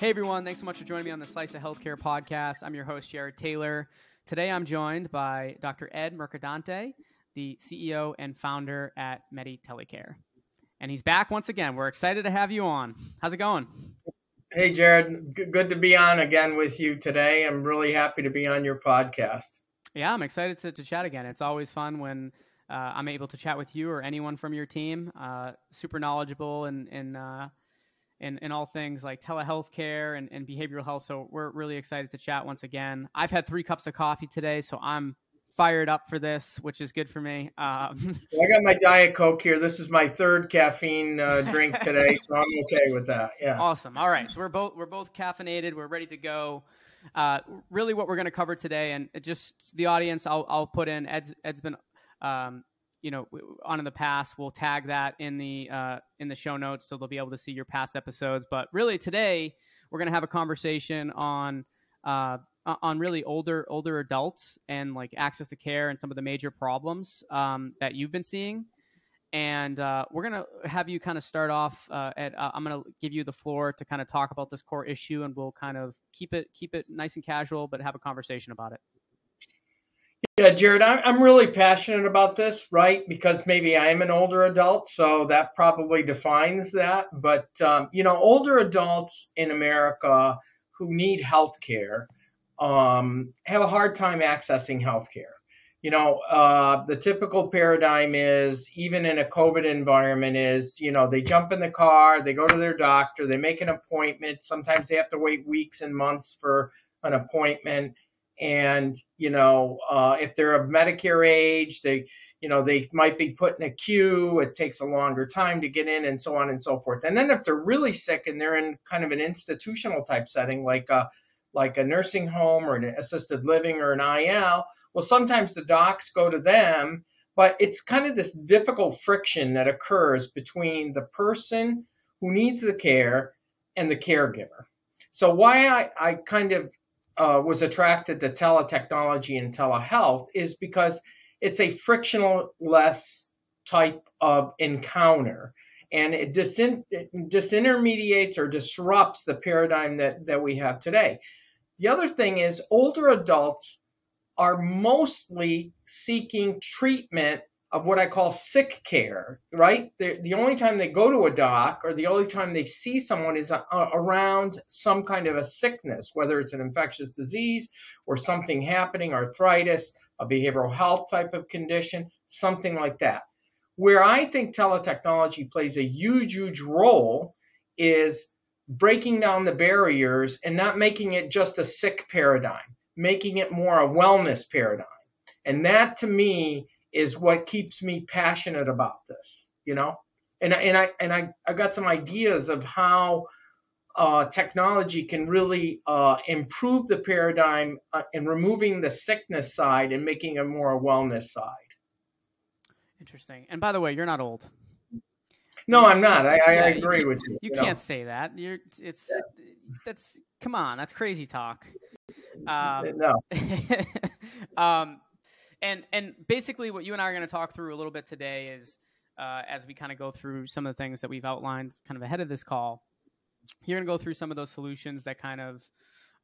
Hey everyone, thanks so much for joining me on the Slice of Healthcare podcast. I'm your host, Jared Taylor. Today I'm joined by Dr. Ed Mercadante, the CEO and founder at MediTelecare. And he's back once again. We're excited to have you on. How's it going? Hey, Jared. Good to be on again with you today. I'm really happy to be on your podcast. Yeah, I'm excited to, to chat again. It's always fun when uh, I'm able to chat with you or anyone from your team. Uh, super knowledgeable and, and uh, in, in all things like telehealth care and, and behavioral health. So we're really excited to chat once again. I've had three cups of coffee today, so I'm fired up for this, which is good for me. Um, I got my Diet Coke here. This is my third caffeine uh, drink today, so I'm okay with that. Yeah. Awesome. All right, so we're both we're both caffeinated. We're ready to go. Uh, really, what we're going to cover today, and just the audience, I'll I'll put in. Ed's Ed's been um, you know on in the past we'll tag that in the uh, in the show notes so they'll be able to see your past episodes. But really today we're going to have a conversation on uh, on really older older adults and like access to care and some of the major problems um, that you've been seeing. And uh, we're going to have you kind of start off uh, at uh, i'm going to give you the floor to kind of talk about this core issue and we'll kind of keep it keep it nice and casual but have a conversation about it yeah, Jared, I'm really passionate about this, right? Because maybe I'm an older adult, so that probably defines that. But, um, you know, older adults in America who need health care um, have a hard time accessing health care. You know, uh, the typical paradigm is, even in a COVID environment, is, you know, they jump in the car, they go to their doctor, they make an appointment. Sometimes they have to wait weeks and months for an appointment and you know uh, if they're of medicare age they you know they might be put in a queue. It takes a longer time to get in and so on and so forth. And then if they're really sick and they're in kind of an institutional type setting like a like a nursing home or an assisted living or an il well sometimes the docs go to them but it's kind of this difficult friction that occurs between the person who needs the care and the caregiver. So why I, I kind of uh, was attracted to teletechnology and telehealth is because it's a frictionless type of encounter and it, disin- it disintermediates or disrupts the paradigm that, that we have today. The other thing is older adults are mostly seeking treatment of what I call sick care, right? The, the only time they go to a doc or the only time they see someone is a, a, around some kind of a sickness, whether it's an infectious disease or something happening, arthritis, a behavioral health type of condition, something like that. Where I think teletechnology plays a huge, huge role is breaking down the barriers and not making it just a sick paradigm, making it more a wellness paradigm. And that to me is what keeps me passionate about this, you know? And, and I and I, I got some ideas of how uh, technology can really uh, improve the paradigm uh, in removing the sickness side and making it more a wellness side. Interesting. And by the way, you're not old. No, I'm not. I, I yeah, agree you, with you. You, you can't know? say that. You're. It's. Yeah. That's. Come on. That's crazy talk. Um, no. um, and and basically what you and I are going to talk through a little bit today is uh, as we kind of go through some of the things that we've outlined kind of ahead of this call. You're going to go through some of those solutions that kind of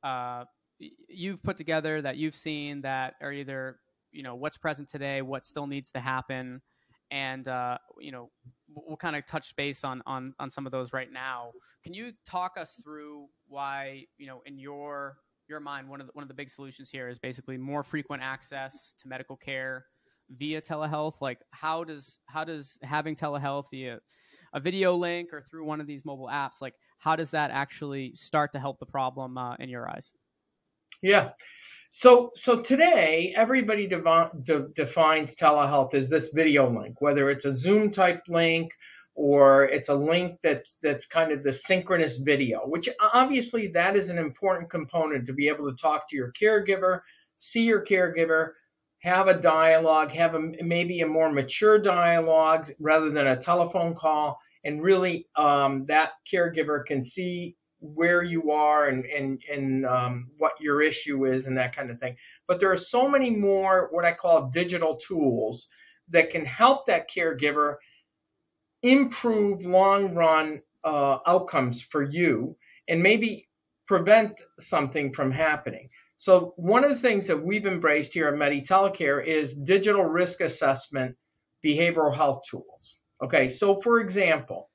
uh, you've put together that you've seen that are either you know what's present today, what still needs to happen, and uh, you know we'll kind of touch base on on on some of those right now. Can you talk us through why you know in your your mind, one of the, one of the big solutions here is basically more frequent access to medical care via telehealth. Like, how does how does having telehealth via a video link or through one of these mobile apps, like, how does that actually start to help the problem uh, in your eyes? Yeah. So, so today everybody devi- de- defines telehealth as this video link, whether it's a Zoom type link or it's a link that's that's kind of the synchronous video, which obviously that is an important component to be able to talk to your caregiver, see your caregiver, have a dialogue, have a, maybe a more mature dialogue rather than a telephone call, and really um, that caregiver can see where you are and and and um, what your issue is and that kind of thing. But there are so many more what I call digital tools that can help that caregiver improve long run uh, outcomes for you and maybe prevent something from happening. So one of the things that we've embraced here at MediTelecare is digital risk assessment behavioral health tools. Okay, so for example,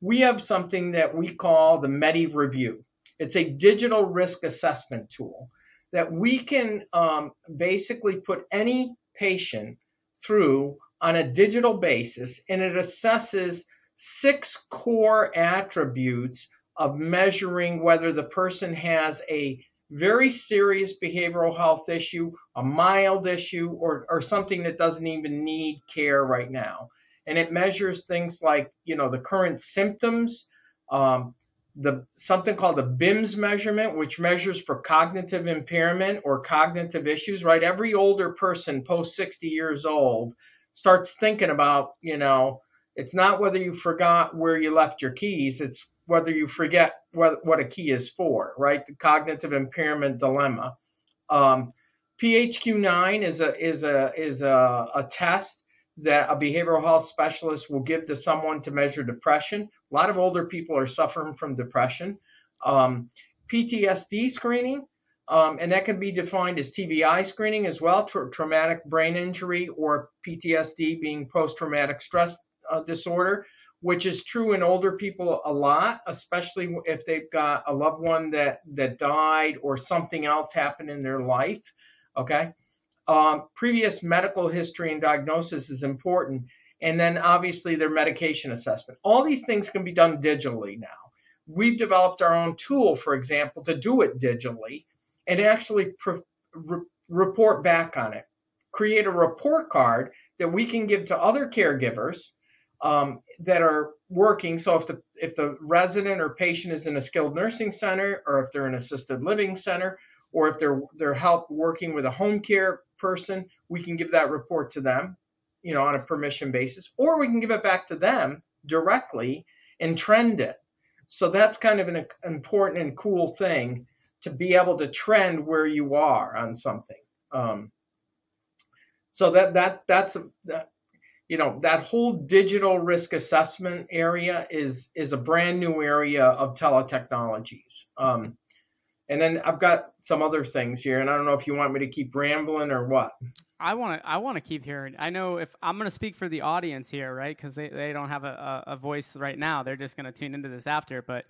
we have something that we call the Medi Review. It's a digital risk assessment tool that we can um, basically put any patient through on a digital basis, and it assesses six core attributes of measuring whether the person has a very serious behavioral health issue, a mild issue, or, or something that doesn't even need care right now. And it measures things like, you know, the current symptoms, um, the something called the BIMS measurement, which measures for cognitive impairment or cognitive issues, right? Every older person post 60 years old starts thinking about, you know, it's not whether you forgot where you left your keys, it's whether you forget what, what a key is for, right? The cognitive impairment dilemma. Um, PHQ-9 is a is a is a, a test that a behavioral health specialist will give to someone to measure depression. A lot of older people are suffering from depression. Um, PTSD screening, um, and that can be defined as TBI screening as well, tra- traumatic brain injury or PTSD being post-traumatic stress uh, disorder which is true in older people a lot, especially if they've got a loved one that that died or something else happened in their life. Okay. Um, previous medical history and diagnosis is important, and then obviously their medication assessment. All these things can be done digitally now. We've developed our own tool, for example, to do it digitally and actually pre- re- report back on it. Create a report card that we can give to other caregivers um, that are working. So if the if the resident or patient is in a skilled nursing center, or if they're in assisted living center, or if they're they're help working with a home care person, we can give that report to them, you know, on a permission basis, or we can give it back to them directly and trend it. So that's kind of an important and cool thing to be able to trend where you are on something. Um, so that that that's that, you know that whole digital risk assessment area is is a brand new area of teletechnologies. Um, and then i've got some other things here and i don't know if you want me to keep rambling or what. I want to i want to keep hearing i know if i'm going to speak for the audience here right? Because they, they don't have a, a, voice right now. They're just going to tune into this after but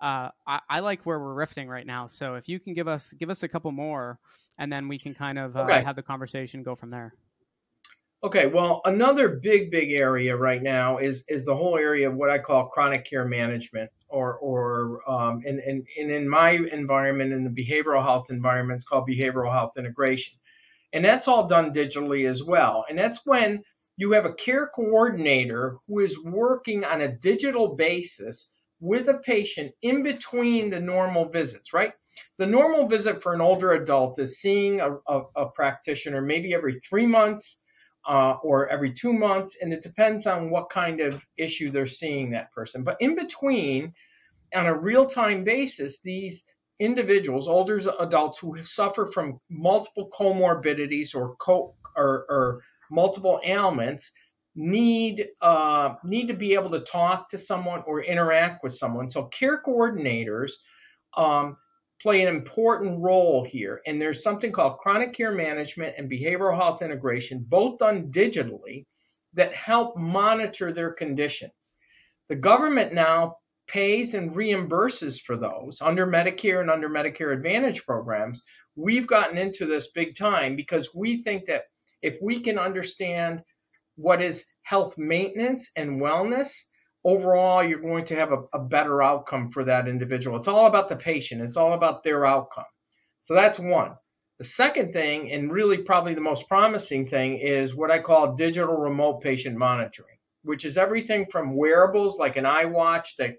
uh, I, I, like where we're rifting right now so if you can give us give us a couple more and then we can kind of uh, okay. have the conversation go from there Okay, well, another big, big area right now is is the whole area of what I call chronic care management, or or um, and, and and in my environment, in the behavioral health environment, it's called behavioral health integration, and that's all done digitally as well. And that's when you have a care coordinator who is working on a digital basis with a patient in between the normal visits, right? The normal visit for an older adult is seeing a, a, a practitioner maybe every three months uh, or every two months, and it depends on what kind of issue they're seeing that person. But in between, on a real time basis, these individuals, older adults who suffer from multiple comorbidities or, co- or, or multiple ailments, need uh, need to be able to talk to someone or interact with someone. So care coordinators um, play an important role here. And there's something called chronic care management and behavioral health integration, both done digitally, that help monitor their condition. The government now pays and reimburses for those under Medicare and under Medicare Advantage programs. We've gotten into this big time because we think that if we can understand what is health maintenance and wellness, overall you're going to have a, a, better outcome for that individual. It's all about the patient, it's all about their outcome. So that's one. The second thing, and really probably the most promising thing, is what I call digital remote patient monitoring, which is everything from wearables like an iWatch that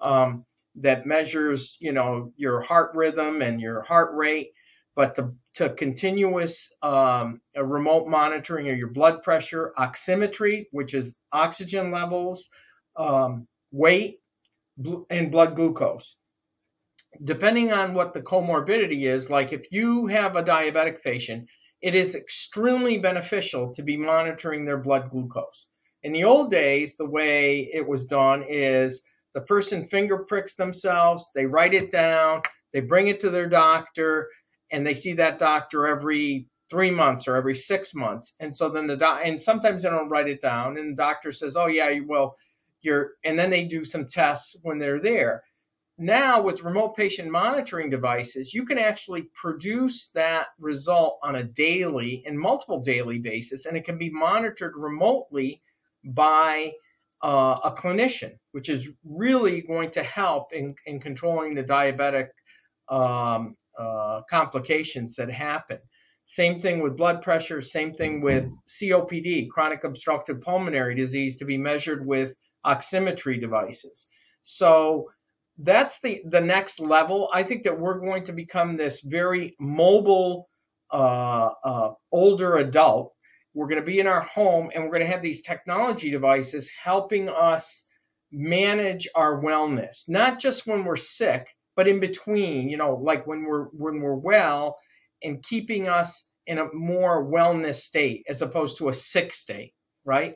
um, that measures, you know, your heart rhythm and your heart rate, but to, to continuous um, remote monitoring of your blood pressure, oximetry, which is oxygen levels, um, weight, and blood glucose. Depending on what the comorbidity is, like if you have a diabetic patient, it is extremely beneficial to be monitoring their blood glucose. In the old days, the way it was done is the person finger pricks themselves, they write it down, They bring it to their doctor, and they see that doctor every three months or every six months. And so then the doc, and sometimes they don't write it down, and the doctor says, "Oh yeah, well, you're," and then they do some tests when they're there. Now with remote patient monitoring devices, you can actually produce that result on a daily and multiple daily basis, and it can be monitored remotely by uh, a clinician, which is really going to help in, in controlling the diabetic um, uh, complications that happen. Same thing with blood pressure, same thing with COPD, chronic obstructive pulmonary disease, to be measured with oximetry devices. So that's the, the next level. I think that we're going to become this very mobile, uh, uh, older adult. We're going to be in our home and we're going to have these technology devices helping us manage our wellness, not just when we're sick, but in between, you know, like when we're when we're well and keeping us in a more wellness state as opposed to a sick state, right?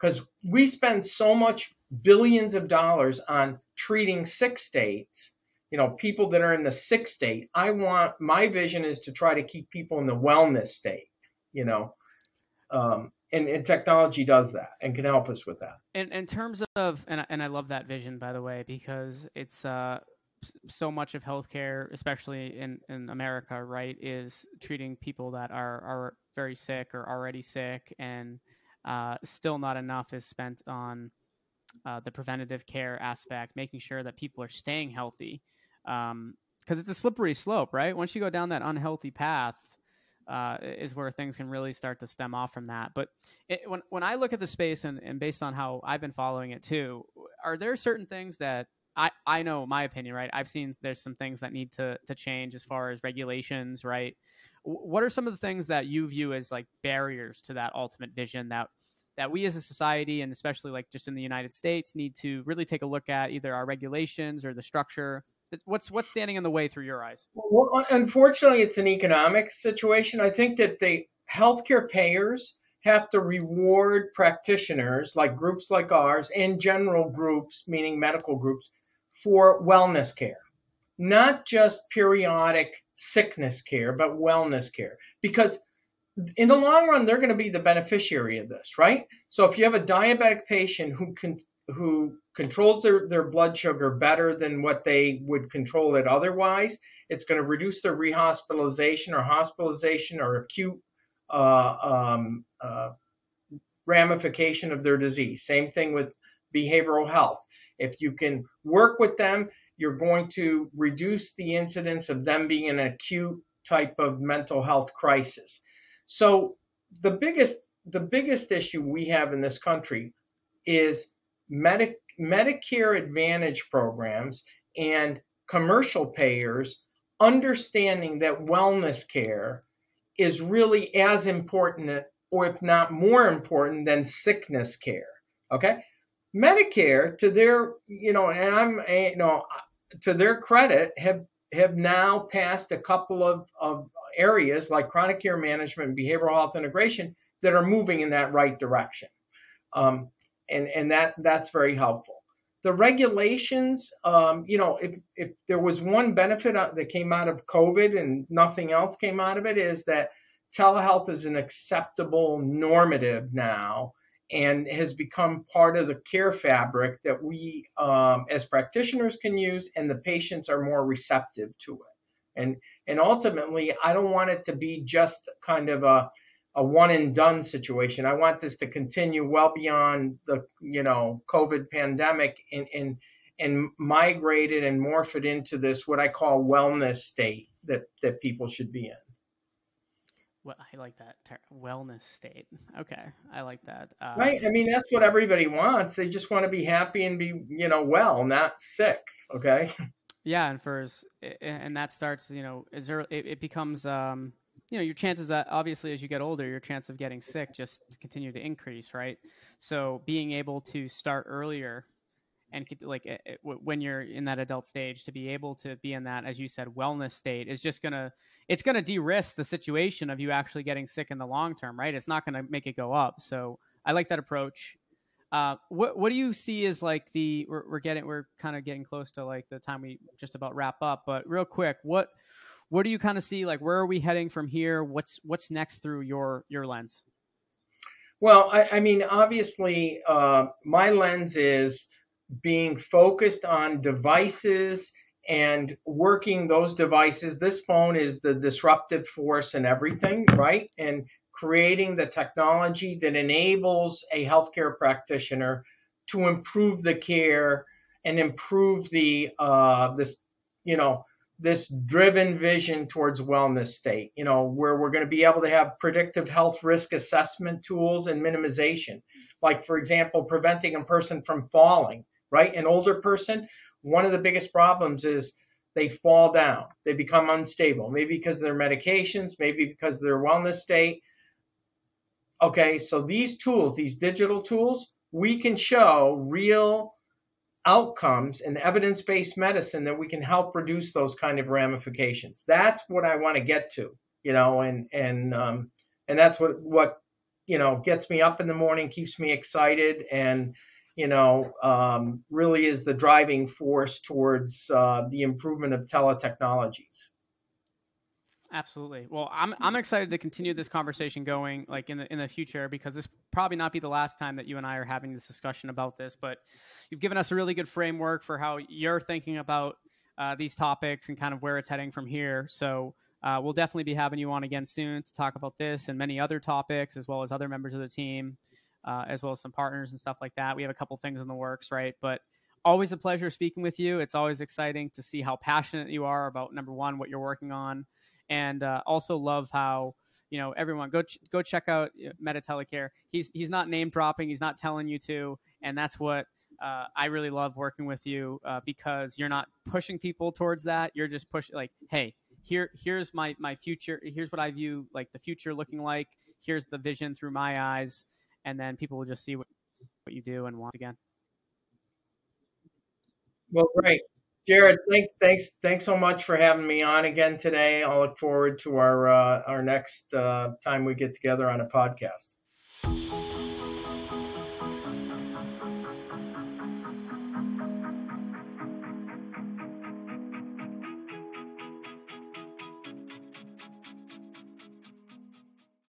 Because we spend so much billions of dollars on treating sick states, you know, people that are in the sick state. I want my vision is to try to keep people in the wellness state, you know. Um, and, and, technology does that and can help us with that. In, in terms of, and, and I love that vision, by the way, because it's uh, so much of healthcare, especially in, in America, right, is treating people that are, are very sick or already sick, and uh, still not enough is spent on uh, the preventative care aspect, making sure that people are staying healthy. Because um, it's a slippery slope, right? Once you go down that unhealthy path, uh, is where things can really start to stem off from that. But it, when when I look at the space and, and based on how I've been following it too, are there certain things that I, I know my opinion, right? I've seen there's some things that need to to change as far as regulations, right? What are some of the things that you view as like barriers to that ultimate vision that that we as a society and especially like just in the United States need to really take a look at either our regulations or the structure what's what's standing in the way through your eyes well unfortunately it's an economic situation i think that the healthcare payers have to reward practitioners like groups like ours and general groups meaning medical groups for wellness care not just periodic sickness care but wellness care because in the long run, they're going to be the beneficiary of this, right? So if you have a diabetic patient who can who controls their, their blood sugar better than what they would control it otherwise, it's going to reduce their rehospitalization or hospitalization or acute uh, um, uh, ramification of their disease. Same thing with behavioral health. If you can work with them, you're going to reduce the incidence of them being an acute type of mental health crisis. So the biggest the biggest issue we have in this country is Medi- Medicare Advantage programs and commercial payers understanding that wellness care is really as important or if not more important than sickness care okay medicare to their you know and i'm you know to their credit have have now passed a couple of, of areas like chronic care management and behavioral health integration that are moving in that right direction. Um, and and that that's very helpful. The regulations, um, you know, if, if there was one benefit that came out of COVID and nothing else came out of it, is that telehealth is an acceptable normative now and has become part of the care fabric that we um, as practitioners can use and the patients are more receptive to it. And and ultimately, I don't want it to be just kind of a, a one and done situation. I want this to continue well beyond the, you know, COVID pandemic and, and, and migrate it and morph it into this, what I call wellness state that, that people should be in. Well, I like that ter- wellness state. Okay, I like that. Uh, right. I mean, that's what everybody wants. They just want to be happy and be, you know, well, not sick. Okay. Yeah, and for and that starts, you know, is there it, it becomes um you know your chances that obviously as you get older your chance of getting sick just continue to increase right so being able to start earlier and like it, it, when you're in that adult stage to be able to be in that as you said wellness state is just gonna it's gonna de-risk the situation of you actually getting sick in the long term right it's not gonna make it go up so i like that approach Uh, what what do you see as like the we're, we're getting we're kind of getting close to like the time we just about wrap up, but real quick, what what do you kind of see like where are we heading from here? What's what's next through your your lens? Well, I, I mean, obviously, uh, my lens is being focused on devices and working those devices. This phone is the disruptive force in everything, right? And creating the technology that enables a healthcare practitioner to improve the care and improve the uh, this you know this driven vision towards wellness state you know where we're going to be able to have predictive health risk assessment tools and minimization like for example preventing a person from falling right? An older person one of the biggest problems is they fall down. They become unstable. Maybe because of their medications maybe because of their wellness state. Okay, so these tools, these digital tools, we can show real outcomes in evidence based medicine that we can help reduce those kind of ramifications. That's what I want to get to, you know, and, and, um, and that's what, what, you know, gets me up in the morning, keeps me excited, and, you know, um, really is the driving force towards uh, the improvement of teletechnologies. Absolutely. Well, I'm I'm excited to continue this conversation going like in the in the future because this probably not be the last time that you and I are having this discussion about this. But you've given us a really good framework for how you're thinking about uh, these topics and kind of where it's heading from here. So uh, we'll definitely be having you on again soon to talk about this and many other topics, as well as other members of the team, uh, as well as some partners and stuff like that. We have a couple things in the works, right? But always a pleasure speaking with you. It's always exciting to see how passionate you are about number one, what you're working on and uh, also love how you know everyone go ch- go check out uh, MediTelecare. He's he's not name dropping. He's not telling you to, and that's what uh, I really love working with you uh, because you're not pushing people towards that. You're just pushing like, hey, here here's my my future. Here's what I view like the future looking like. Here's the vision through my eyes, and then people will just see what what you do and once again. Well, great. Jared, thanks, thanks, thanks so much for having me on again today. I'll look forward to our uh, our next uh, time we get together on a podcast.